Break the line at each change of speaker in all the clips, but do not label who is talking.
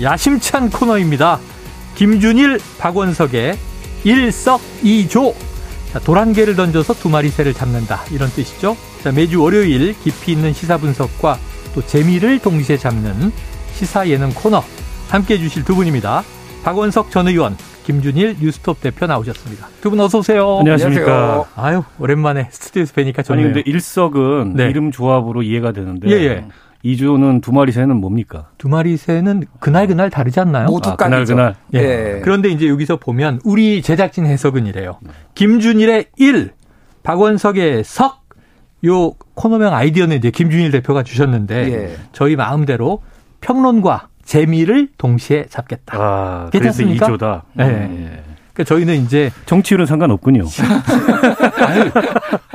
야심찬 코너입니다. 김준일, 박원석의 일석이조. 자, 도란개를 던져서 두 마리 새를 잡는다. 이런 뜻이죠. 자, 매주 월요일 깊이 있는 시사 분석과 또 재미를 동시에 잡는 시사 예능 코너 함께 해주실 두 분입니다. 박원석 전 의원, 김준일 뉴스톱 대표 나오셨습니다. 두 분 어서 오세요.
안녕하십니까.
아유, 오랜만에 스튜디오에서 뵈니까 좋네요.
아니 근데 일석은
네.
이름 조합으로 이해가 되는데
예, 예.
이주는 두 마리 새는 뭡니까?
두 마리 새는 그날 그날 다르지 않나요?
모두
아, 그날. 그날.
예.
예.
그런데 이제 여기서 보면 우리 제작진 해석은 이래요. 김준일의 1, 박원석의 석, 요 코너명 아이디어는 이제 김준일 대표가 주셨는데
예.
저희 마음대로 평론과 재미를 동시에 잡겠다.
아, 그래서
괜찮습니까?
이조다.
네.
예.
그러니까 저희는 이제
정치율은 상관없군요.
아유,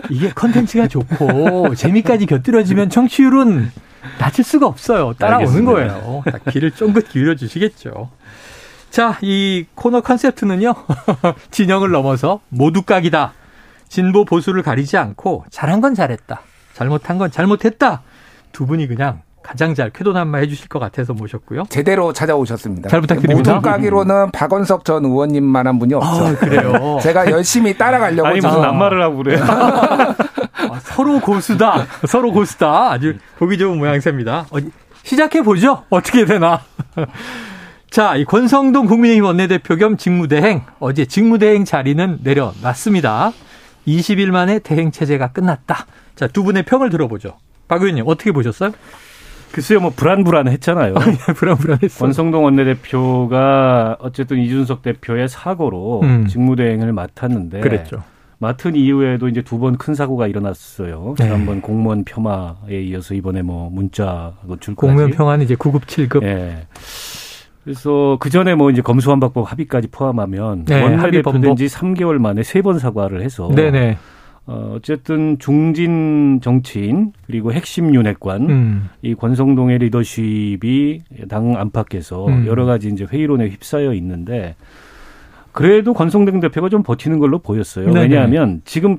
이게 컨텐츠가 좋고 재미까지 곁들여지면 청취율은 낮출 수가 없어요. 따라오는
알겠습니다.
거예요. 자, 귀를 쫑긋 기울여 주시겠죠. 자, 이 코너 컨셉트는요. 진영을 넘어서 모두 깍이다. 진보 보수를 가리지 않고 잘한 건 잘했다. 잘못한 건 잘못했다. 두 분이 그냥 가장 잘 쾌도 난마 해주실 것 같아서 모셨고요.
제대로 찾아오셨습니다.
잘 부탁드립니다.
모두 까기로는 박원석 전 의원님만한 분이 없죠.
아, 그래요.
제가 열심히 따라가려고
아니 무슨 낱말을 하고 그래요.
아, 서로 고수다. 서로 고수다. 아주 보기 좋은 모양새입니다. 어디 시작해 보죠. 어떻게 되나. 자, 이 권성동 국민의힘 원내대표 겸 직무대행 어제 직무대행 자리는 내려놨습니다. 20일 만에 대행 체제가 끝났다. 자, 두 분의 평을 들어보죠. 박 의원님 어떻게 보셨어요?
글쎄요, 뭐 불안불안했잖아요.
불안불안했어.
원성동 원내대표가 어쨌든 이준석 대표의 사고로
음.
직무대행을 맡았는데
그랬죠.
맡은 이후에도 이제 두 번 큰 사고가 일어났어요.
네.
지난번 공무원 폄하에 이어서 이번에 뭐 문자 노출까지.
공무원 평화는 이제 9급, 7급.
예. 그래서 그 전에 뭐 이제 검수완박법 합의까지 포함하면
네, 합의
원내대표된
번복.
지 3개월 만에 세 번 사과를 해서
네네.
어, 어쨌든 중진 정치인 그리고 핵심 윤핵관
음.
이 권성동의 리더십이 당 안팎에서
음.
여러 가지 이제 회의론에 휩싸여 있는데 그래도 권성동 대표가 좀 버티는 걸로 보였어요.
네네.
왜냐하면 지금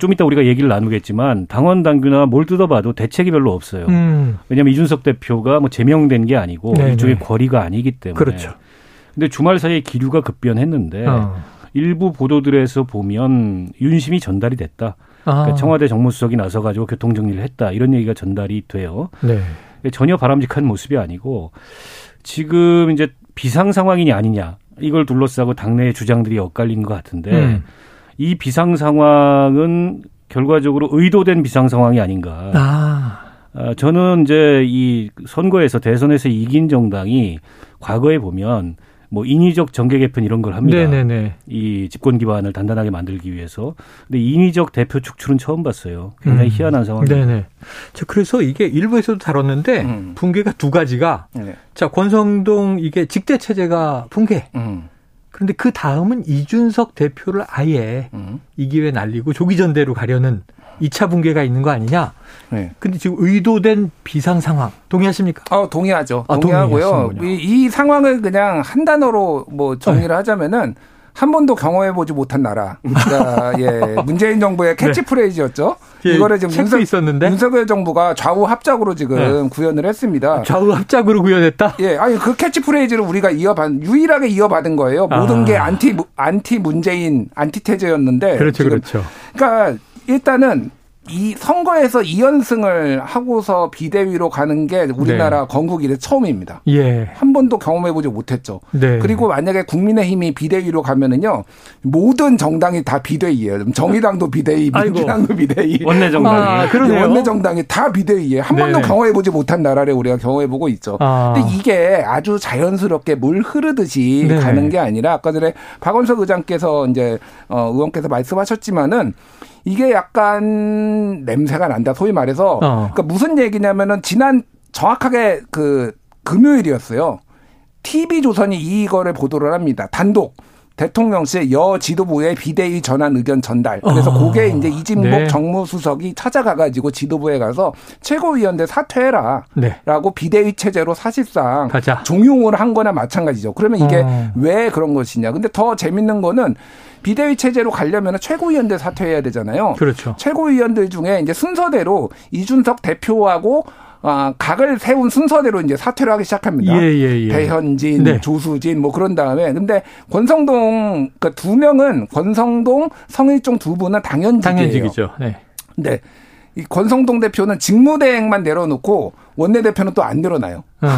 좀 이따 우리가 얘기를 나누겠지만 당원 당규나 뭘 뜯어봐도 대책이 별로 없어요.
음.
왜냐하면 이준석 대표가 뭐 제명된 게 아니고
네네.
일종의 거리가 아니기 때문에.
그렇죠.
근데 주말 사이에 기류가 급변했는데
어.
일부 보도들에서 보면 윤심이 전달이 됐다.
아.
그러니까 청와대 정무수석이 나서 가지고 교통 정리를 했다 이런 얘기가 전달이 돼요.
네.
전혀 바람직한 모습이 아니고 지금 이제 비상 상황이냐 아니냐 이걸 둘러싸고 당내의 주장들이 엇갈린 것 같은데
음.
이 비상 상황은 결과적으로 의도된 비상 상황이 아닌가.
아.
아, 저는 이제 이 선거에서 대선에서 이긴 정당이 과거에 보면 뭐 인위적 정계 개편 이런 걸 합니다.
네네네.
이 집권 기반을 단단하게 만들기 위해서. 근데 인위적 대표 축출은 처음 봤어요. 굉장히
음.
희한한 상황이에요.
네네. 자, 그래서 이게 일부에서도 다뤘는데
음.
붕괴가 두 가지가
네.
자 권성동 이게 직대 체제가 붕괴.
음.
그런데 그 다음은 이준석 대표를 아예
음.
이 기회 날리고 조기 전대로 가려는 2차 붕괴가 있는 거 아니냐.
네.
근데 지금 의도된 비상 상황 동의하십니까?
어, 동의하죠.
아,
동의하고요. 이, 이 상황을 그냥 한 단어로 뭐 정리를 하자면은 한 번도 경험해보지 못한 나라. 그러니까 예, 문재인 정부의 캐치프레이즈였죠.
예,
이거를 지금 윤석,
있었는데
윤석열 정부가 좌우 합작으로 지금
네.
구현을 했습니다.
좌우 합작으로 구현했다.
예, 아니 그 캐치프레이즈를 우리가 이어받 유일하게 이어받은 거예요. 모든
아.
게 안티 안티 문재인 안티테제였는데.
그렇죠, 그렇죠.
그러니까 일단은 이 선거에서 2연승을 하고서 비대위로 가는 게 우리나라
네.
건국 이래 처음입니다.
예.
한 번도 경험해보지 못했죠.
네.
그리고 만약에 국민의힘이 비대위로 가면은요 모든 정당이 다 비대위예요. 정의당도 비대위. 민주당도 비대위,
원내 정당이.
아, 그러네요.
원내 정당이 다 비대위에 한 번도
네네.
경험해보지 못한 나라를 우리가 경험해보고 있죠.
아.
근데 이게 아주 자연스럽게 물 흐르듯이
네네.
가는 게 아니라 아까 전에 박원석 의장께서 이제 어, 의원께서 말씀하셨지만은 이게 약간 냄새가 난다 소위 말해서
어.
그러니까 무슨 얘기냐면은 지난 정확하게 그 금요일이었어요. TV조선이 이거를 보도를 합니다. 단독. 대통령실 여 지도부의 비대위 전환 의견 전달. 그래서
어.
그게 이제 이진복
네.
정무수석이 찾아가가지고 지도부에 가서 최고위원들 사퇴해라.
네.
라고 비대위 체제로 사실상
가자.
종용을 한 거나 마찬가지죠. 그러면 이게
어.
왜 그런 것이냐. 근데 더 재밌는 거는 비대위 체제로 가려면 최고위원들 사퇴해야 되잖아요.
그렇죠.
최고위원들 중에 이제 순서대로 이준석 대표하고 아, 각을 세운 순서대로 이제 사퇴를 하기 시작합니다.
예, 예, 예.
배현진,
네.
조수진 뭐 그런 다음에 근데 권성동 그러니까 두 명은 권성동, 성일종 두 분은 당연직이에요.
당연직이죠. 네.
네. 이 권성동 대표는 직무대행만 내려놓고 원내대표는 또안 내려놔요.
어.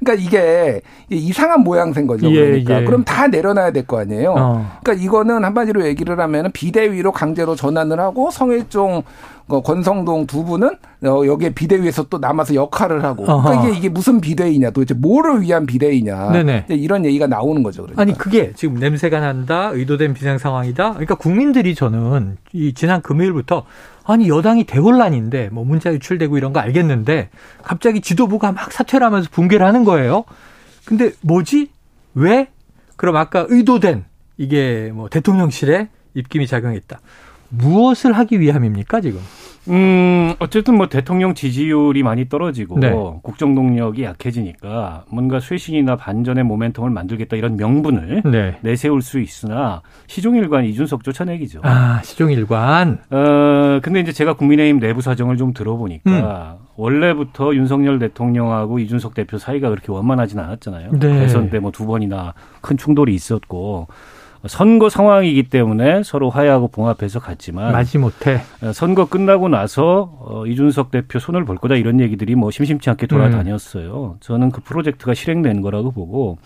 그러니까 이게 이상한 모양새인 거죠.
예,
그러니까
예.
그럼 다 내려놔야 될 거 아니에요.
어.
그러니까 이거는 한마디로 얘기를 하면 비대위로 강제로 전환을 하고 성일종 어, 권성동 두 분은 어, 여기에 비대위에서 또 남아서 역할을 하고 그러니까. 이게 이게 무슨 비대위냐 도대체 뭐를 위한 비대위냐
네네.
이런 얘기가 나오는 거죠. 그러니까.
아니 그게 지금 냄새가 난다, 의도된 비상 상황이다. 그러니까 국민들이 저는 이 지난 금요일부터 아니 여당이 대혼란인데 뭐 문자 유출되고 이런 거 알겠는데 갑자기 지도부가 막 사퇴를 하면서 붕괴를 하는 거예요. 근데 뭐지? 왜? 그럼 아까 의도된 이게 뭐 대통령실에 입김이 작용했다. 무엇을 하기 위함입니까 지금?
음, 어쨌든 뭐 대통령 지지율이 많이 떨어지고
네.
국정 동력이 약해지니까 뭔가 쇄신이나 반전의 모멘텀을 만들겠다 이런 명분을
네.
내세울 수 있으나 시종일관 이준석 쫓아내기죠.
아 시종일관.
어, 근데 이제 제가 국민의힘 내부 사정을 좀 들어보니까 원래부터 윤석열 대통령하고 이준석 대표 사이가 그렇게 원만하진 않았잖아요.
네.
대선 때 뭐 두 번이나 큰 충돌이 있었고 선거 상황이기 때문에 서로 화해하고 봉합해서 갔지만
마지 못해.
어, 선거 끝나고 나서 어, 이준석 대표 손을 볼 거다 이런 얘기들이 뭐 심심치 않게 돌아다녔어요. 저는 그 프로젝트가 실행된 거라고 보고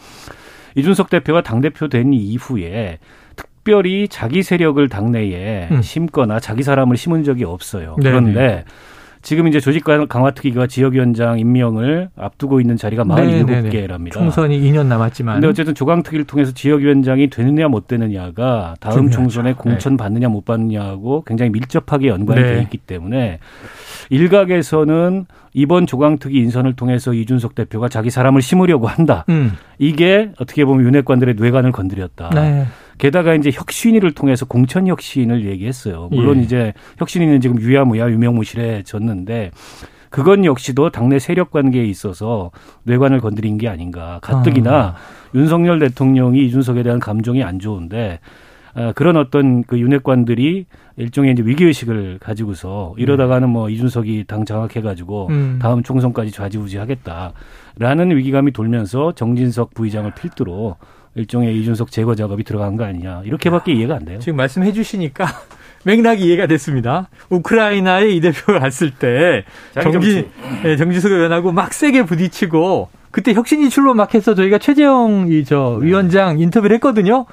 이준석 대표가 당 대표 된 이후에 특별히 자기 세력을 당내에
음.
심거나 자기 사람을 심은 적이 없어요. 그런데 지금 이제 조직 강화 특위가 지역위원장 임명을 앞두고 있는 자리가
네네네.
47개랍니다.
총선이 2년 남았지만.
근데 어쨌든 조강 특위를 통해서 지역위원장이 되느냐 못 되느냐가 다음
중요하죠.
총선에 공천 받느냐 못 받느냐하고 굉장히 밀접하게 연관이
네.
돼 있기 때문에 일각에서는 이번 조강특위 인선을 통해서 이준석 대표가 자기 사람을 심으려고 한다.
음.
이게 어떻게 보면 윤핵관들의 뇌관을 건드렸다.
네.
게다가 이제 혁신위를 통해서 공천 혁신을 얘기했어요. 물론
예.
이제 혁신위는 지금 유야무야 유명무실해졌는데 그건 역시도 당내 세력 관계에 있어서 뇌관을 건드린 게 아닌가. 가뜩이나
아.
윤석열 대통령이 이준석에 대한 감정이 안 좋은데 아, 그런 어떤 그 윤핵관들이 일종의 이제 위기의식을 가지고서 이러다가는 뭐 이준석이 당 장악해가지고
음.
다음 총선까지 좌지우지하겠다라는 위기감이 돌면서 정진석 부의장을 필두로 일종의 이준석 제거 작업이 들어간 거 아니냐 이렇게밖에 이해가 안 돼요.
지금 말씀해 주시니까 맥락이 이해가 됐습니다. 우크라이나에 이 대표가 갔을 때 정기 예, 정지석 의원하고 막 세게 부딪히고 그때 혁신이 출로 막 해서 저희가 최재형 이저
네.
위원장 인터뷰를 했거든요.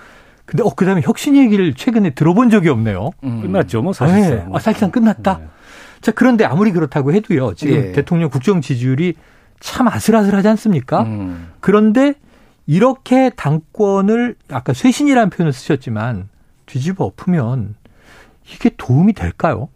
근데 어 그다음에 혁신 얘기를 최근에 들어본 적이 없네요.
음.
끝났죠, 뭐 사실상.
네. 아, 사실상 끝났다.
네.
자 그런데 아무리 그렇다고 해도요. 지금
예.
대통령 국정 지지율이 참 아슬아슬하지 않습니까?
음.
그런데 이렇게 당권을 아까 쇄신이라는 표현을 쓰셨지만 뒤집어 엎으면 이게 도움이 될까요?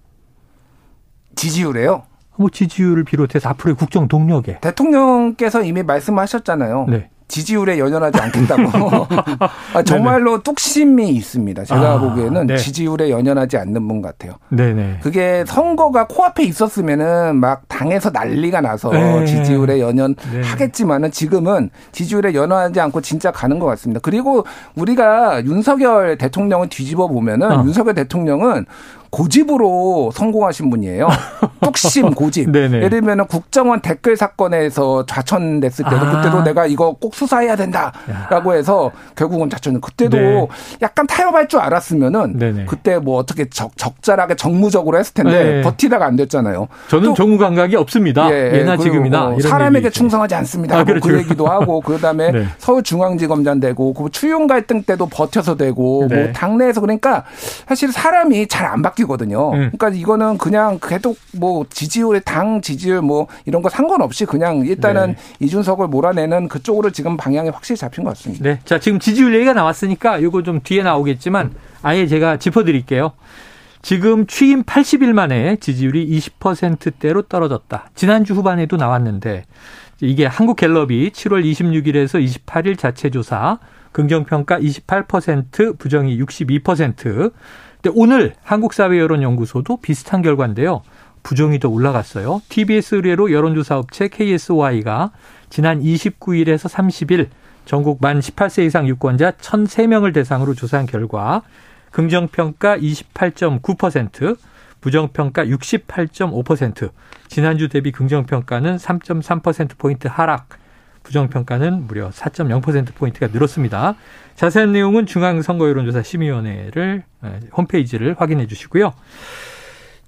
지지율에요.
뭐 지지율을 비롯해서 앞으로의 국정 동력에.
대통령께서 이미 말씀하셨잖아요.
네.
지지율에 연연하지 않겠다고. 아, 정말로 뚝심이 있습니다. 제가
아,
보기에는
네.
지지율에 연연하지 않는 분 같아요.
네네.
그게 선거가 코앞에 있었으면은 막 당에서 난리가 나서
네.
지지율에
네.
연연하겠지만은 지금은 지지율에 연연하지 않고 진짜 가는 것 같습니다. 그리고 우리가 윤석열 대통령을 뒤집어 보면은
어.
윤석열 대통령은 고집으로 성공하신 분이에요. 뚝심 고집. 예를 들면 국정원 댓글 사건에서 좌천됐을 때도
아.
그때도 내가 이거 꼭 수사해야 된다라고 해서 결국은 좌천. 그때도
네.
약간 타협할 줄 알았으면은
네네.
그때 뭐 어떻게 적, 적절하게 정무적으로 했을 텐데
네.
버티다가 안 됐잖아요.
저는
또-
정무 감각이 없습니다. 예, 나 지금이나
뭐 사람에게. 충성하지 않습니다.
아,
뭐
그렇죠.
그 얘기도 하고 그다음에
네.
서울중앙지검장 되고 그 추윤 갈등 때도 버텨서 되고
네.
뭐 당내에서 그러니까 사실 사람이 잘 안 바뀌 거든요.
음.
그러니까 이거는 그냥 계속 뭐 지지율 당 지지율 뭐 이런 거 상관없이 그냥 일단은
네.
이준석을 몰아내는 그쪽으로 지금 방향이 확실히 잡힌 것 같습니다.
네. 자, 지금 지지율 얘기가 나왔으니까 이거 좀 뒤에 나오겠지만 아예 제가 짚어드릴게요. 지금 취임 80일 만에 지지율이 20%대로 떨어졌다. 지난주 후반에도 나왔는데 이게 한국갤럽이 7월 26일에서 28일 자체 조사 긍정평가 28%, 부정이 62%. 근데 오늘 한국사회여론연구소도 비슷한 결과인데요. 부정이 더 올라갔어요. TBS 의뢰로 여론조사 업체 KSY가 지난 29일에서 30일 전국 만 18세 이상 유권자 1,003명을 대상으로 조사한 결과 긍정평가 28.9%, 부정평가 68.5%, 지난주 대비 긍정평가는 3.3%포인트 하락, 부정평가는 무려 4.0%포인트가 늘었습니다. 자세한 내용은 중앙선거여론조사 심의위원회를 홈페이지를 확인해 주시고요.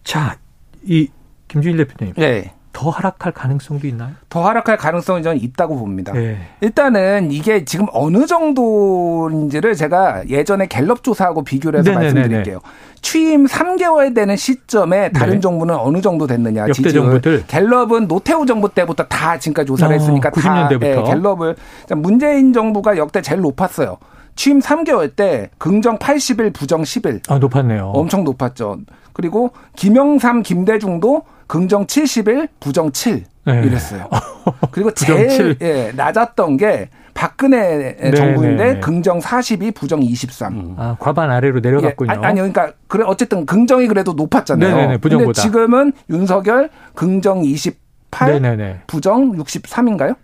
자, 이 김준일 대표님. 네. 더 하락할 가능성도 있나요?
더 하락할 가능성이 저는 있다고 봅니다. 네. 일단은 이게 지금 어느 정도인지를 제가 예전에 갤럽 조사하고 비교를 해서 네네네네. 말씀드릴게요. 취임 3개월 되는 시점에 다른 네. 정부는 어느 정도 됐느냐.
역대 정부들.
갤럽은 노태우 정부 때부터 다 지금까지 조사를 어, 했으니까
90년대부터. 다 네,
갤럽을 문재인 정부가 역대 제일 높았어요. 취임 3개월 때 긍정 80일, 부정 10일.
아, 높았네요.
엄청 높았죠. 그리고 김영삼, 김대중도 긍정 70일, 부정 7 네. 이랬어요. 그리고 제일 7. 예, 낮았던 게 박근혜 네, 정부인데 네, 네. 긍정 42, 부정 23. 음.
아, 과반 아래로 내려갔군요.
예, 아니, 요 그러니까 그래 어쨌든 긍정이 그래도 높았잖아요. 네네네, 부정보다. 근데 지금은 윤석열 긍정 28, 네네네. 부정 63인가요?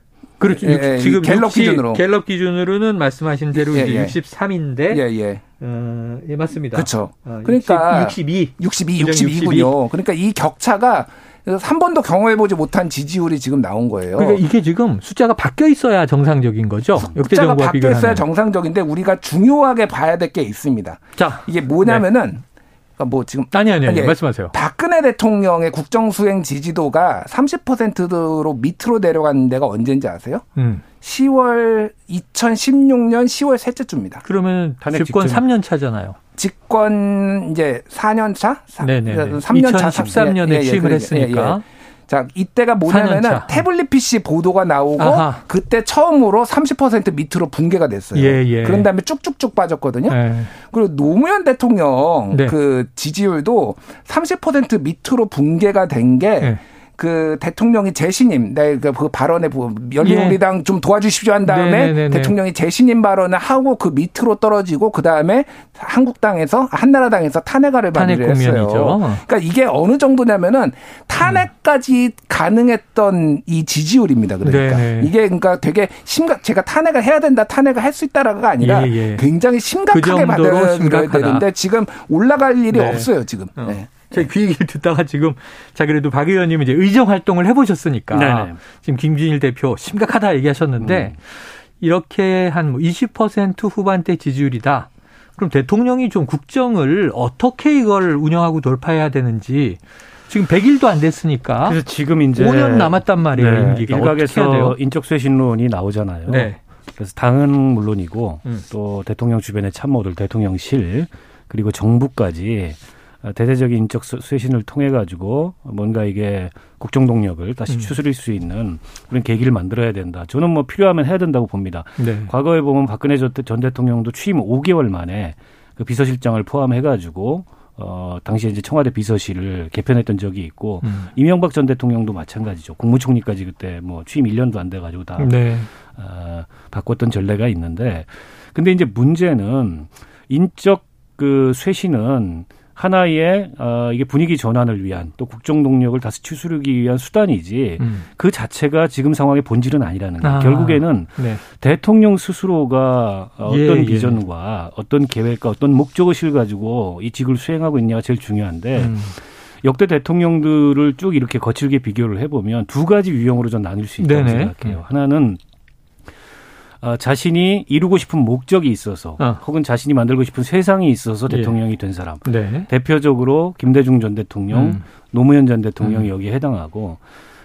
그렇죠. 예, 예, 지금 갤럽 기준으로 갤럽 기준으로는 말씀하신 대로 예, 예. 63인데 예, 예. 어, 예 맞습니다.
그렇죠. 어, 그러니까 62, 62, 62군요. 그러니까 이 격차가 한 번도 경험해보지 못한 지지율이 지금 나온 거예요.
그러니까 이게 지금 숫자가 바뀌어 있어야 정상적인 거죠.
숫자가 바뀌어 있어야 정상적인데 우리가 중요하게 봐야 될 게 있습니다. 자, 이게 뭐냐면은 네. 그러니까 뭐 지금
아니 아니 아니 말씀하세요.
박근혜 대통령의 국정 수행 지지도가 30%로 밑으로 내려간 데가 언제인지 아세요? 음. 10월 2016년 10월 셋째 주입니다.
그러면 집권 직전. 3년 차잖아요.
집권 이제 4년 차?
네네. 3년 차. 2013년에 예, 예, 취임을 예, 했으니까. 예,
자, 이때가 뭐냐면은 태블릿 PC 보도가 나오고 아하. 그때 처음으로 30% 밑으로 붕괴가 됐어요. 예, 예. 그런 다음에 쭉쭉쭉 빠졌거든요. 예. 그리고 노무현 대통령 네. 그 지지율도 30% 밑으로 붕괴가 된게 예. 그 대통령이 재신임, 네, 그, 그 발언에 열린우리당 예. 좀 도와주십시오 한 다음에 네네네네. 네, 네, 네. 대통령이 재신임 발언을 하고 그 밑으로 떨어지고 그 다음에 한국당에서 한나라당에서 탄핵안을 발의를 했어요. 그러니까 이게 어느 정도냐면은 탄핵까지 음. 가능했던 이 지지율입니다. 그러니까 네네. 이게 그러니까 되게 심각. 제가 탄핵을 해야 된다, 탄핵을 할 수 있다라가 아니라 예, 예. 굉장히 심각하게 그 받아들여야 되는데 지금 올라갈 일이 네. 없어요 지금. 어. 네.
제가 그 얘기를 듣다가 지금 자 그래도 박 의원님 이제 의정 활동을 해보셨으니까 네네. 지금 김준일 대표 심각하다 얘기하셨는데 음. 이렇게 한 20%뭐 후반대 지지율이다. 그럼 대통령이 좀 국정을 어떻게 이걸 운영하고 돌파해야 되는지 지금 100일도 안 됐으니까.
그래서 지금 이제
5년 남았단 말이에요. 네, 임기가
일각에서 인적 쇄신론이 나오잖아요. 네. 그래서 당은 물론이고 음. 또 대통령 주변의 참모들, 대통령실 그리고 정부까지 대대적인 인적 쇄신을 통해 가지고 뭔가 이게 국정 동력을 다시 음. 추스릴 수 있는 그런 계기를 만들어야 된다. 저는 뭐 필요하면 해야 된다고 봅니다. 네. 과거에 보면 박근혜 전 대통령도 취임 5개월 만에 그 비서실장을 포함해 가지고 어 당시에 이제 청와대 비서실을 개편했던 적이 있고 음. 이명박 전 대통령도 마찬가지죠. 국무총리까지 그때 뭐 취임 1년도 안 돼 가지고 다 네. 어, 바꿨던 전례가 있는데 근데 이제 문제는 인적 그 쇄신은 하나의 어, 이게 분위기 전환을 위한 또 국정 동력을 다시 추스르기 위한 수단이지 음. 그 자체가 지금 상황의 본질은 아니라는 거예요. 아, 결국에는 네. 대통령 스스로가 어떤 예, 예. 비전과 예. 어떤 계획과 어떤 목적의식을 가지고 이 직을 수행하고 있냐가 제일 중요한데 음. 역대 대통령들을 쭉 이렇게 거칠게 비교를 해보면 두 가지 유형으로 좀 나눌 수 있다고 네네. 생각해요. 음. 하나는 어, 자신이 이루고 싶은 목적이 있어서 어. 혹은 자신이 만들고 싶은 세상이 있어서 예. 대통령이 된 사람. 네. 대표적으로 김대중 전 대통령, 음. 노무현 전 대통령이 음. 여기에 해당하고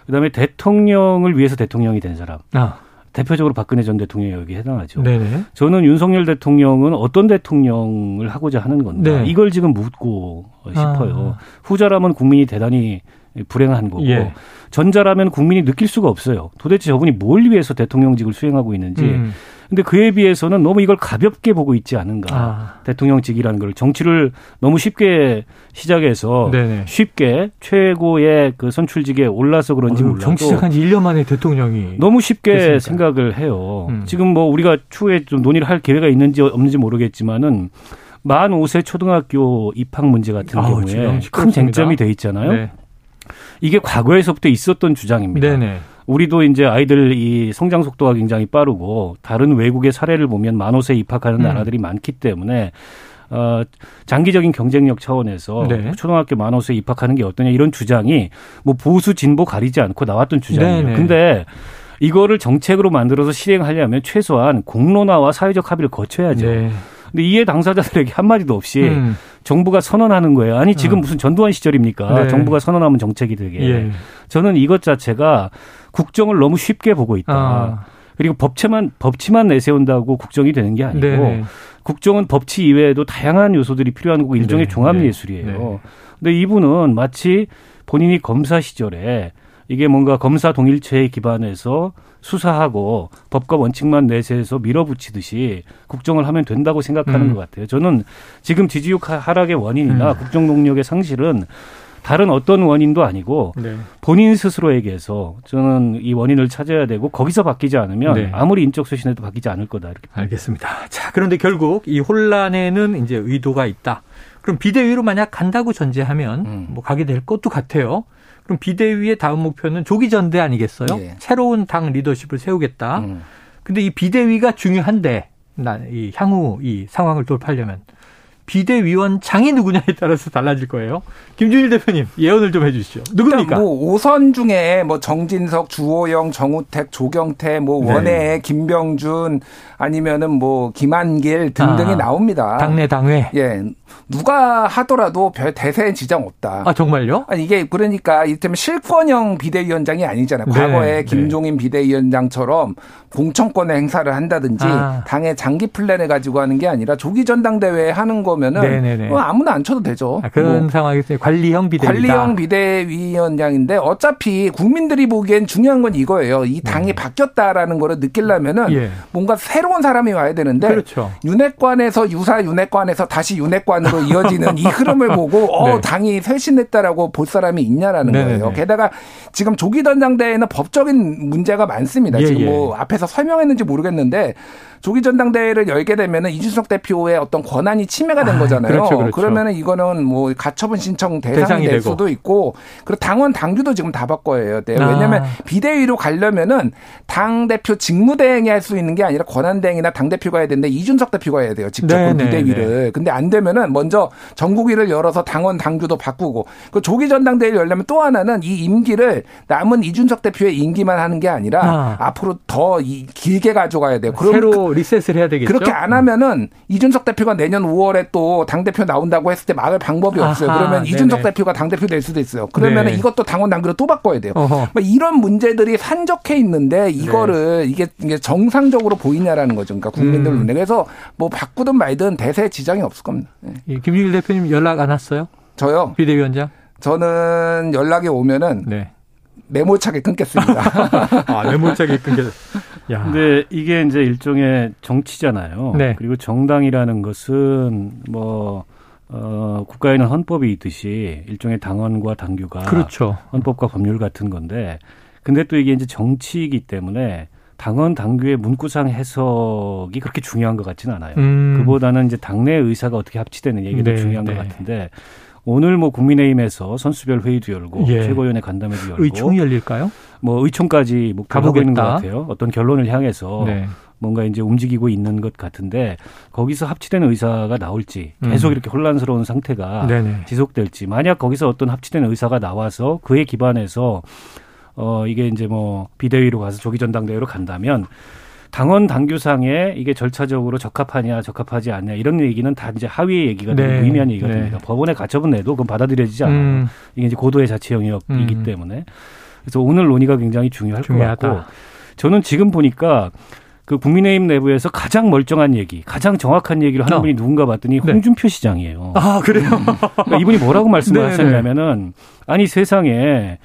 그다음에 대통령을 위해서 대통령이 된 사람. 아. 대표적으로 박근혜 전 대통령이 여기에 해당하죠. 네네. 저는 윤석열 대통령은 어떤 대통령을 하고자 하는 건가 네. 이걸 지금 묻고 싶어요. 아. 후자라면 국민이 대단히 불행한 거고 예. 전자라면 국민이 느낄 수가 없어요. 도대체 저분이 뭘 위해서 대통령직을 수행하고 있는지 음. 근데 그에 비해서는 너무 이걸 가볍게 보고 있지 않은가. 아. 대통령직이라는 걸 정치를 너무 쉽게 시작해서 네네. 쉽게 최고의 그 선출직에 올라서 그런지 몰라도
정치 시작한 지 1년 만에 대통령이
너무 쉽게 됐으니까. 생각을 해요. 음. 지금 뭐 우리가 추후에 좀 논의를 할 기회가 있는지 없는지 모르겠지만은 만 5세 초등학교 입학 문제 같은 아우, 경우에 큰 쟁점이 돼 있잖아요. 네. 이게 과거에서부터 있었던 주장입니다. 네네. 우리도 이제 아이들 이 성장 속도가 굉장히 빠르고 다른 외국의 사례를 보면 만호세 입학하는 음. 나라들이 많기 때문에 어, 장기적인 경쟁력 차원에서 네. 초등학교 만호세 입학하는 게 어떠냐 이런 주장이 뭐 보수 진보 가리지 않고 나왔던 주장이에요. 네네. 근데 이거를 정책으로 만들어서 실행하려면 최소한 공론화와 사회적 합의를 거쳐야죠. 네. 근데 이해 당사자들에게 한마디도 없이 음. 정부가 선언하는 거예요. 아니 지금 어. 무슨 전두환 시절입니까? 네. 정부가 선언하면 정책이 되게. 예. 저는 이것 자체가 국정을 너무 쉽게 보고 있다. 아. 그리고 법체만 법치만 내세운다고 국정이 되는 게 아니고 네네. 국정은 법치 이외에도 다양한 요소들이 필요한 거고 일종의 네. 종합 예술이에요. 네. 근데 이분은 마치 본인이 검사 시절에 이게 뭔가 검사 동일체에 기반해서 수사하고 법과 원칙만 내세해서 밀어붙이듯이 국정을 하면 된다고 생각하는 음. 것 같아요. 저는 지금 지지율 하락의 원인이나 음. 국정 능력의 상실은 다른 어떤 원인도 아니고 네. 본인 스스로에게서 저는 이 원인을 찾아야 되고 거기서 바뀌지 않으면 네. 아무리 인적 쇄신해도 바뀌지 않을 거다 이렇게.
알겠습니다. 자 그런데 결국 이 혼란에는 이제 의도가 있다. 그럼 비대위로 만약 간다고 전제하면 음. 뭐 가게 될 것도 같아요. 그럼 비대위의 다음 목표는 조기 전대 아니겠어요? 예. 새로운 당 리더십을 세우겠다. 음. 근데 이 비대위가 중요한데 이 향후 이 상황을 돌파하려면 비대위원장이 누구냐에 따라서 달라질 거예요. 김준일 대표님 예언을 좀 해주시죠. 누굽니까?
뭐 5선 중에 뭐 정진석, 주호영, 정우택, 조경태, 뭐 네. 원외, 김병준 아니면은 뭐 김한길 등등이 아, 나옵니다.
당내 당회.
예. 누가 하더라도 별 대세에 지장 없다.
아 정말요?
아니 이게 그러니까 이를테면 실권형 비대위원장이 아니잖아요. 네, 과거에 네. 김종인 비대위원장처럼 공천권의 행사를 한다든지 아. 당의 장기 플랜을 가지고 하는 게 아니라 조기 전당대회 하는 거면은 네, 네, 뭐 아무나 앉혀도 되죠.
아, 그런 뭐 상황이있어요 관리형 비대위
관리형 비대위원장인데 어차피 국민들이 보기엔 중요한 건 이거예요. 이 당이 네. 바뀌었다라는 거를 느끼려면은 예. 뭔가 새로운 사람이 와야 되는데 그렇죠. 윤핵관에서 유사 윤핵관에서 다시 윤핵관 으로 이어지는 이 흐름을 보고 어 네. 당이 쇄신했다라고 볼 사람이 있냐라는 네네네. 거예요. 게다가 지금 조기 전당대회는 법적인 문제가 많습니다. 예, 지금 뭐 예. 앞에서 설명했는지 모르겠는데 조기 전당대회를 열게 되면은 이준석 대표의 어떤 권한이 침해가 된 아, 거잖아요. 그렇죠, 그렇죠. 그러면은 이거는 뭐 가처분 신청 대상이, 대상이 될 되고. 수도 있고 그리고 당원 당규도 지금 다 바꿔야 돼요. 아. 왜냐하면 비대위로 가려면은 당 대표 직무대행이 할 수 있는 게 아니라 권한대행이나 당 대표가 해야 되는데 이준석 대표가 해야 돼요. 직접 네, 그 비대위를. 네. 근데 안 되면은 먼저 전국위를 열어서 당원 당규도 바꾸고 그 조기 전당대회를 열려면 또 하나는 이 임기를 남은 이준석 대표의 임기만 하는 게 아니라 아. 앞으로 더 길게 가져가야 돼요.
그럼 새로 리셋을 해야 되겠죠.
그렇게 안 하면은 이준석 대표가 내년 5월에 또 당 대표 나온다고 했을 때 막을 방법이 없어요. 아하, 그러면 네네. 이준석 대표가 당 대표 될 수도 있어요. 그러면은 네. 이것도 당원 당규를 또 바꿔야 돼요. 뭐 이런 문제들이 산적해 있는데 이거를 네. 이게, 이게 정상적으로 보이냐라는 거죠. 그러니까 국민들 음. 눈에 그래서 뭐 바꾸든 말든 대세 지장이 없을 겁니다. 네.
예, 김일일 대표님 연락 안 왔어요?
저요.
비대위원장.
저는 연락이 오면은 네. 메모차게 끊겠습니다.
아, 메모차게 끊겠.
야. 근데 이게 이제 일종의 정치잖아요. 네. 그리고 정당이라는 것은 뭐 어, 국가에는 헌법이 있듯이 일종의 당원과 당규가 그렇죠. 헌법과 법률 같은 건데 근데 또 이게 이제 정치이기 때문에 당원 당규의 문구상 해석이 그렇게 중요한 것 같지는 않아요. 음. 그보다는 이제 당내 의사가 어떻게 합치되는 얘기가 네, 중요한 네. 것 같은데 오늘 뭐 국민의힘에서 선수별 회의도 열고 예. 최고위원회 간담회도 열고
의총이 열릴까요?
뭐 의총까지 뭐 가보고 있는 것 같아요. 어떤 결론을 향해서 네. 뭔가 이제 움직이고 있는 것 같은데 거기서 합치된 의사가 나올지 계속 음. 이렇게 혼란스러운 상태가 네네. 지속될지 만약 거기서 어떤 합치된 의사가 나와서 그에 기반해서 어 이게 이제 뭐 비대위로 가서 조기 전당대회로 간다면 당원 당규상에 이게 절차적으로 적합하냐 적합하지 않냐 이런 얘기는 다 이제 하위의 얘기가 되고 네. 무의미한 얘기가 네. 됩니다. 법원의 가처분 내도 그건 받아들여지지 않아요. 음. 이게 이제 고도의 자치 영역이기 음. 때문에 그래서 오늘 논의가 굉장히 중요할 중요하다. 것 같고 저는 지금 보니까 그 국민의힘 내부에서 가장 멀쩡한 얘기, 가장 정확한 얘기를 하는 어. 분이 누군가 봤더니 네. 홍준표 시장이에요.
아 그래요?
그러니까 이분이 뭐라고 말씀을 네, 네. 하셨냐면은 아니 세상에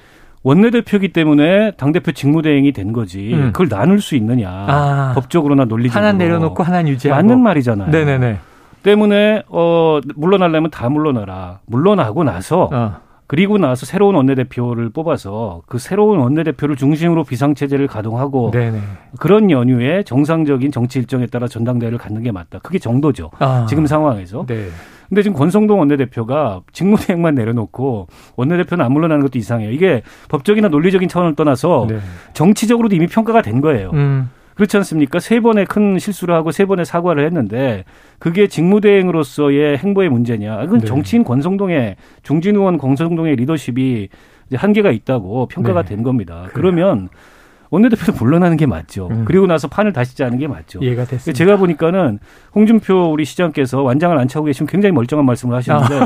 원내대표기 때문에 당대표 직무대행이 된 거지. 음. 그걸 나눌 수 있느냐. 아. 법적으로나 논리적으로.
하나 내려놓고 하나 유지하고.
맞는 말이잖아요. 네네네. 때문에 어 물러나려면 다 물러나라. 물러나고 나서 어. 그리고 나서 새로운 원내대표를 뽑아서 그 새로운 원내대표를 중심으로 비상체제를 가동하고 네네. 그런 연휴에 정상적인 정치 일정에 따라 전당대회를 갖는 게 맞다. 그게 정도죠. 아. 지금 상황에서. 네. 근데 지금 권성동 원내대표가 직무대행만 내려놓고 원내대표는 안 물러나는 것도 이상해요. 이게 법적이나 논리적인 차원을 떠나서 네. 정치적으로도 이미 평가가 된 거예요. 음. 그렇지 않습니까? 세 번의 큰 실수를 하고 세 번의 사과를 했는데 그게 직무대행으로서의 행보의 문제냐? 이건 네. 정치인 권성동의 중진 의원 권성동의 리더십이 한계가 있다고 평가가 네. 된 겁니다. 그래요. 그러면 원내대표도 물러나는 게 맞죠. 음. 그리고 나서 판을 다시 짜는 게 맞죠.
이해가 됐습니다.
제가 보니까는 홍준표 우리 시장께서 완장을 안 차고 계시면 굉장히 멀쩡한 말씀을 하시는데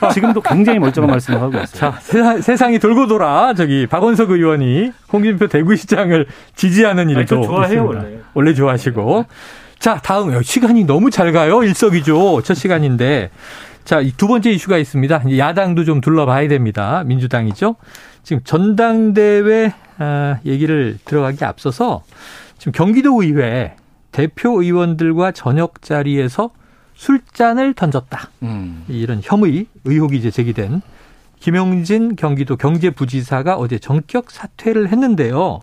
아. 지금도 굉장히 멀쩡한 말씀을 하고 있어요.
자, 세상, 이 돌고 돌아 저기 박원석 의원이 홍준표 대구시장을 지지하는 일도 아니,
좋아해요 원래.
원래 좋아하시고. 자, 다음 시간이 너무 잘 가요. 일석이조 첫 시간인데. 자, 두 번째 이슈가 있습니다. 야당도 좀 둘러봐야 됩니다. 민주당이죠. 지금 전당대회 아, 얘기를 들어가기 앞서서 지금 경기도 의회 대표 의원들과 저녁 자리에서 술잔을 던졌다. 음. 이런 혐의 의혹이 이제 제기된 김용진 경기도 경제부지사가 어제 전격 사퇴를 했는데요.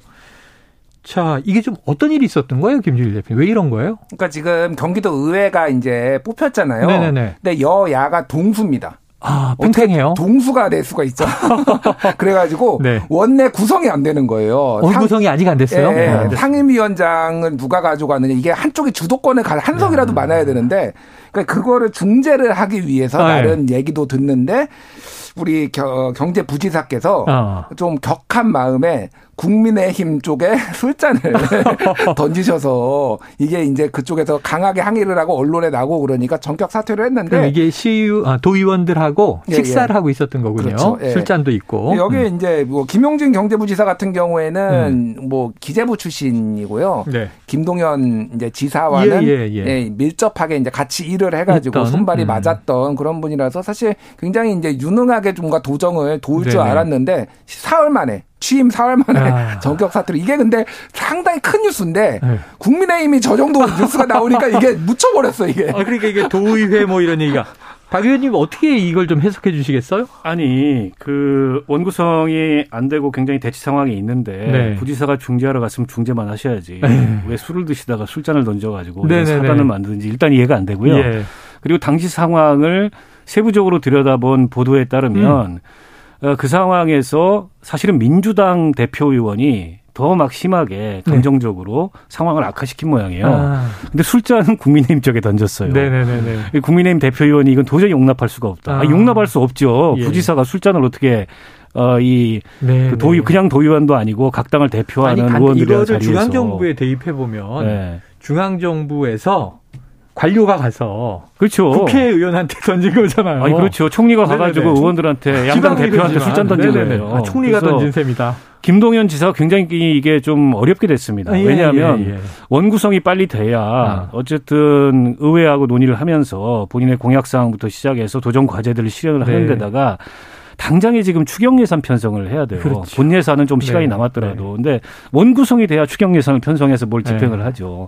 자, 이게 좀 어떤 일이 있었던 거예요, 김준일 대표님? 왜 이런 거예요?
그러니까 지금 경기도 의회가 이제 뽑혔잖아요. 네네네. 근데 여야가 동수입니다.
아, 팽팽해요?
동수가 될 수가 있죠. 그래가지고 네. 원내 구성이 안 되는 거예요.
원 구성이 아직 안 됐어요? 예,
네. 상임위원장은 누가 가져가느냐. 이게 한쪽이 주도권을 가, 한석이라도 네. 많아야 되는데, 그러니까 그거를 중재를 하기 위해서 아, 다른 네. 얘기도 듣는데, 우리 경제부지사께서 어. 좀 격한 마음에 국민의힘 쪽에 술잔을 던지셔서 이게 이제 그쪽에서 강하게 항의를 하고 언론에 나고 그러니까 전격 사퇴를 했는데
이게 시의원 아, 도의원들하고 예, 식사를 예. 하고 있었던 거군요. 그렇죠. 예. 술잔도 있고
여기에 음. 이제 뭐 김용진 경제부지사 같은 경우에는 음. 뭐 기재부 출신이고요. 네. 김동연 이제 지사와는 예, 예, 예. 밀접하게 이제 같이 일을 해가지고? 손발이 음. 맞았던 그런 분이라서 사실 굉장히 이제 유능하게 좀과 도정을 도울 네네. 줄 알았는데 사흘 만에 취임 사흘 만에 아. 전격 사퇴로 이게 근데 상당히 큰 뉴스인데 네. 국민의힘이 저 정도 뉴스가 나오니까 이게 묻혀버렸어 이게.
아, 그러니까 이게 도의회 뭐 이런 얘기가. 박 의원님 어떻게 이걸 좀 해석해 주시겠어요?
아니 그 원구성이 안 되고 굉장히 대치 상황이 있는데 네. 부지사가 중재하러 갔으면 중재만 하셔야지 네. 왜 술을 드시다가 술잔을 던져가지고 사단을 만드는지 일단 이해가 안 되고요. 예. 그리고 당시 상황을 세부적으로 들여다본 보도에 따르면 음. 어, 그 상황에서 사실은 민주당 대표 의원이 더 막 심하게 네. 감정적으로 네. 상황을 악화시킨 모양이에요. 아. 근데 술잔은 국민의힘 쪽에 던졌어요. 네네네. 국민의힘 대표 의원이 이건 도저히 용납할 수가 없다. 아. 아, 용납할 수 없죠. 예. 부지사가 술잔을 어떻게 어, 이, 네, 그 도의, 네. 그냥 도의원도 아니고 각 당을 대표하는 아니, 의원들이
이거를 중앙 정부에 대입해 보면 네. 중앙 정부에서 관료가 가서 그렇죠. 국회의원한테 던진 거잖아요.
아니 그렇죠. 총리가 네네네. 가가지고 의원들한테 양당 대표한테 술잔 던진 거예요.
아, 총리가 던진 셈이다.
김동연 지사가 굉장히 이게 좀 어렵게 됐습니다. 예, 왜냐하면 예, 예. 원구성이 빨리 돼야 아. 어쨌든 의회하고 논의를 하면서 본인의 공약 사항부터 시작해서 도전 과제들을 실현을 네. 하는 데다가 당장에 지금 추경 예산 편성을 해야 돼요. 그렇죠. 본 예산은 좀 시간이 네. 남았더라도. 네. 근데 원구성이 돼야 추경 예산을 편성해서 뭘 네. 집행을 하죠.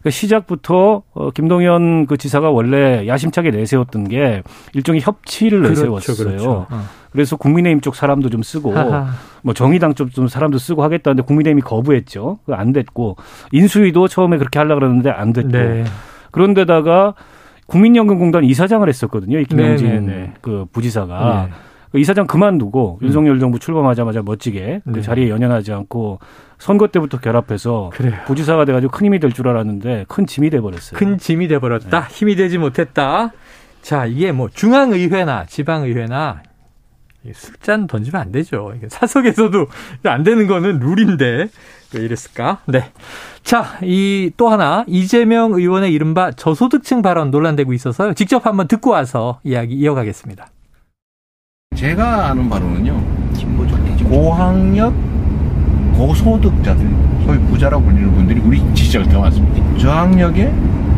그러니까 시작부터 어, 김동연 그 지사가 원래 야심차게 내세웠던 게 일종의 협치를 그렇죠, 내세웠어요. 그렇죠. 어. 그래서 국민의힘 쪽 사람도 좀 쓰고 하하. 뭐 정의당 쪽 좀 사람도 쓰고 하겠다는데 국민의힘이 거부했죠. 안 됐고 인수위도 처음에 그렇게 하려 고 그러는데 안 됐고 네. 그런데다가 국민연금공단 이사장을 했었거든요. 이 김영진 네, 네, 네. 그 부지사가. 네. 그 이사장 그만두고 음. 윤석열 정부 출범하자마자 멋지게 그 네. 자리에 연연하지 않고 선거 때부터 결합해서 그래요. 부지사가 돼가지고 큰 힘이 될 줄 알았는데 큰 짐이 돼버렸어요.
큰 짐이 돼버렸다. 네. 힘이 되지 못했다. 자 이게 뭐 중앙의회나 지방의회나 술잔 던지면 안 되죠. 사석에서도 안 되는 거는 룰인데 왜 이랬을까? 네. 자, 이 또 하나 이재명 의원의 이른바 저소득층 발언 논란되고 있어서요. 직접 한번 듣고 와서 이야기 이어가겠습니다.
제가 아는 바로는요. 고학력 고소득자들, 소위 부자라고 불리는 분들이 우리 지지자가 더 많습니다. 저학력에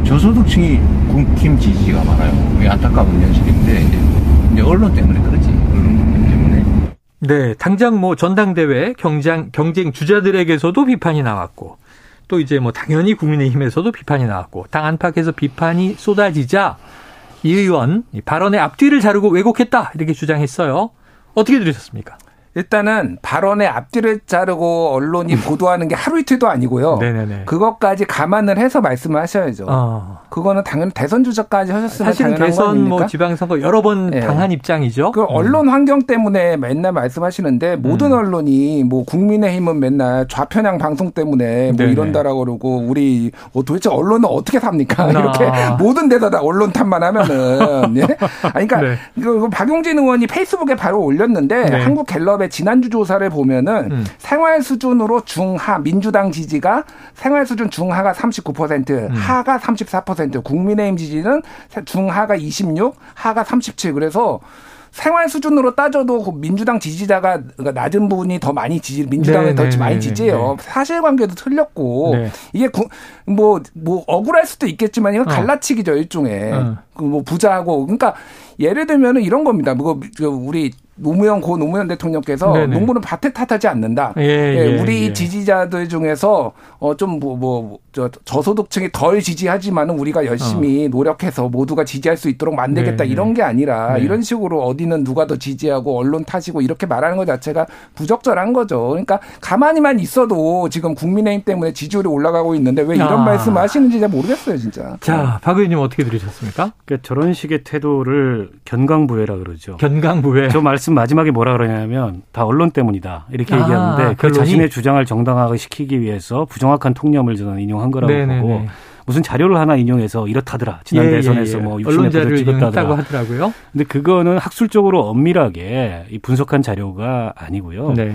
저소득층이 국힘 지지가 많아요. 그게 안타까운 현실인데 이제, 이제 언론 때문에 그러지. 언론 때문에.
네, 당장 뭐 전당대회 경쟁 경쟁 주자들에게서도 비판이 나왔고 또 이제 뭐 당연히 국민의힘에서도 비판이 나왔고 당 안팎에서 비판이 쏟아지자 이 의원 발언의 앞뒤를 자르고 왜곡했다 이렇게 주장했어요. 어떻게 들으셨습니까?
일단은 발언의 앞뒤를 자르고 언론이 보도하는 게 하루 이틀도 아니고요. 네네네. 그것까지 감안을 해서 말씀을 하셔야죠. 어. 그거는 당연 대선 주자까지 하셨으면
사실은 대선 뭐 지방선거 여러 번 네. 당한 입장이죠.
그 음. 언론 환경 때문에 맨날 말씀하시는데 모든 음. 언론이 뭐 국민의힘은 맨날 좌편향 방송 때문에 뭐 네네. 이런다라고 그러고 우리 어 도대체 언론은 어떻게 삽니까? 아. 이렇게 모든 데다 다 언론 탓만 하면은 예? 아니 그러니까 네. 그 박용진 의원이 페이스북에 바로 올렸는데 네. 한국 갤럽 기업의 지난주 조사를 보면은 음. 생활 수준으로 중하 민주당 지지가 생활 수준 중하가 39%, 음. 하가 34%, 국민의힘 지지는 중하가 26, 하가 37. 그래서 생활 수준으로 따져도 그 민주당 지지자가 그러니까 낮은 분이 더 많이 지지, 민주당을 네, 더 네, 많이 네, 지지해요. 네. 사실관계도 틀렸고 네. 이게 뭐뭐 뭐 억울할 수도 있겠지만 이건 어. 갈라치기죠 일종의 어. 그뭐 부자하고 그러니까 예를 들면은 이런 겁니다. 뭐그 우리 노무현 고 노무현 대통령께서 네네. 농구는 밭에 탓하지 않는다. 예, 예, 예, 우리 예. 지지자들 중에서 어좀 뭐뭐저 저소득층이 덜 지지하지만은 우리가 열심히 어. 노력해서 모두가 지지할 수 있도록 만들겠다 네, 이런 네. 게 아니라 네. 이런 식으로 어디는 누가 더 지지하고 언론 탓이고 이렇게 말하는 것 자체가 부적절한 거죠. 그러니까 가만히만 있어도 지금 국민의힘 때문에 지지율이 올라가고 있는데 왜 이런 아. 말씀 하시는지 잘 모르겠어요, 진짜.
자, 박 의원님 어떻게 들으셨습니까?
그러니까 저런 식의 태도를 견강부회라 그러죠.
견강부회.
저 말씀 마지막에 뭐라 그러냐면 다 언론 때문이다 이렇게 아, 얘기하는데 그 자신의 주장을 정당화시키기 시키기 위해서 부정확한 통념을 저는 인용한 거라고 네네네. 보고 무슨 자료를 하나 인용해서 이렇다더라 지난 예, 대선에서 예, 예. 뭐 60년 찍었다더라
하더라고요.
근데 그거는 학술적으로 엄밀하게 분석한 자료가 아니고요. 네.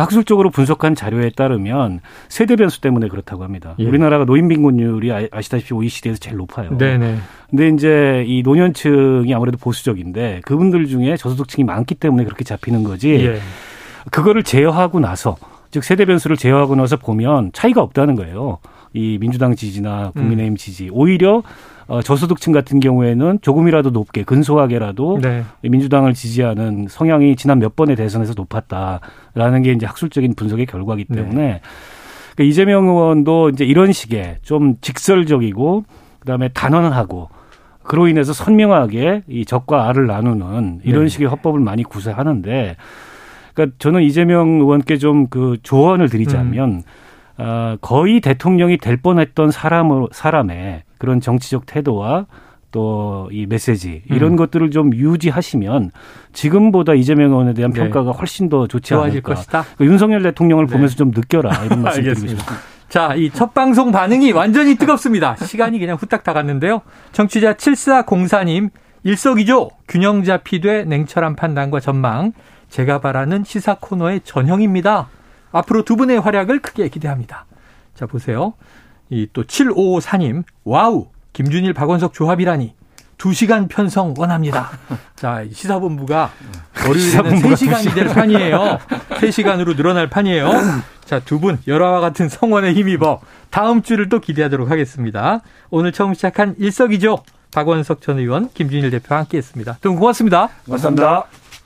그 학술적으로 분석한 자료에 따르면 세대 변수 때문에 그렇다고 합니다. 예. 우리나라가 노인 빈곤율이 아, 아시다시피 OECD에서 제일 높아요. 네네. 근데 이제 이 노년층이 아무래도 보수적인데 그분들 중에 저소득층이 많기 때문에 그렇게 잡히는 거지. 예. 그거를 제어하고 나서 즉 세대 변수를 제어하고 나서 보면 차이가 없다는 거예요. 이 민주당 지지나 국민의힘 음. 지지 오히려 어, 저소득층 같은 경우에는 조금이라도 높게 근소하게라도 네. 민주당을 지지하는 성향이 지난 몇 번의 대선에서 높았다라는 게 이제 학술적인 분석의 결과기 네. 때문에 네. 그러니까 이재명 의원도 이제 이런 식의 좀 직설적이고 그다음에 단언하고 그로 인해서 선명하게 이 적과 알을 나누는 이런 네. 식의 헌법을 많이 구사하는데 그러니까 저는 이재명 의원께 좀 그 조언을 드리자면 음. 어, 거의 대통령이 될 뻔했던 사람으로 사람의 그런 정치적 태도와 또이 메시지 이런 음. 것들을 좀 유지하시면 지금보다 이재명 의원에 대한 네. 평가가 훨씬 더 좋지 않을까. 것이다. 그 윤석열 대통령을 네. 보면서 좀 느껴라 이런 말씀 드리고 싶습니다.
자, 이 첫 방송 반응이 완전히 뜨겁습니다. 시간이 그냥 후딱 다 갔는데요. 청취자 7404님 일석이조 균형 잡히되 냉철한 판단과 전망 제가 바라는 시사 코너의 전형입니다. 앞으로 두 분의 활약을 크게 기대합니다. 자, 보세요. 이 또 7554님, 와우, 김준일, 박원석 조합이라니. 2시간 편성 원합니다. 자, 시사본부가 월요일에는 3시간이 될 판이에요. 3시간으로 늘어날 판이에요. 자, 두 분 열화와 같은 성원에 힘입어 다음 주를 또 기대하도록 하겠습니다. 오늘 처음 시작한 일석이조 박원석 전 의원, 김준일 대표와 함께 했습니다. 두 분 고맙습니다.
고맙습니다.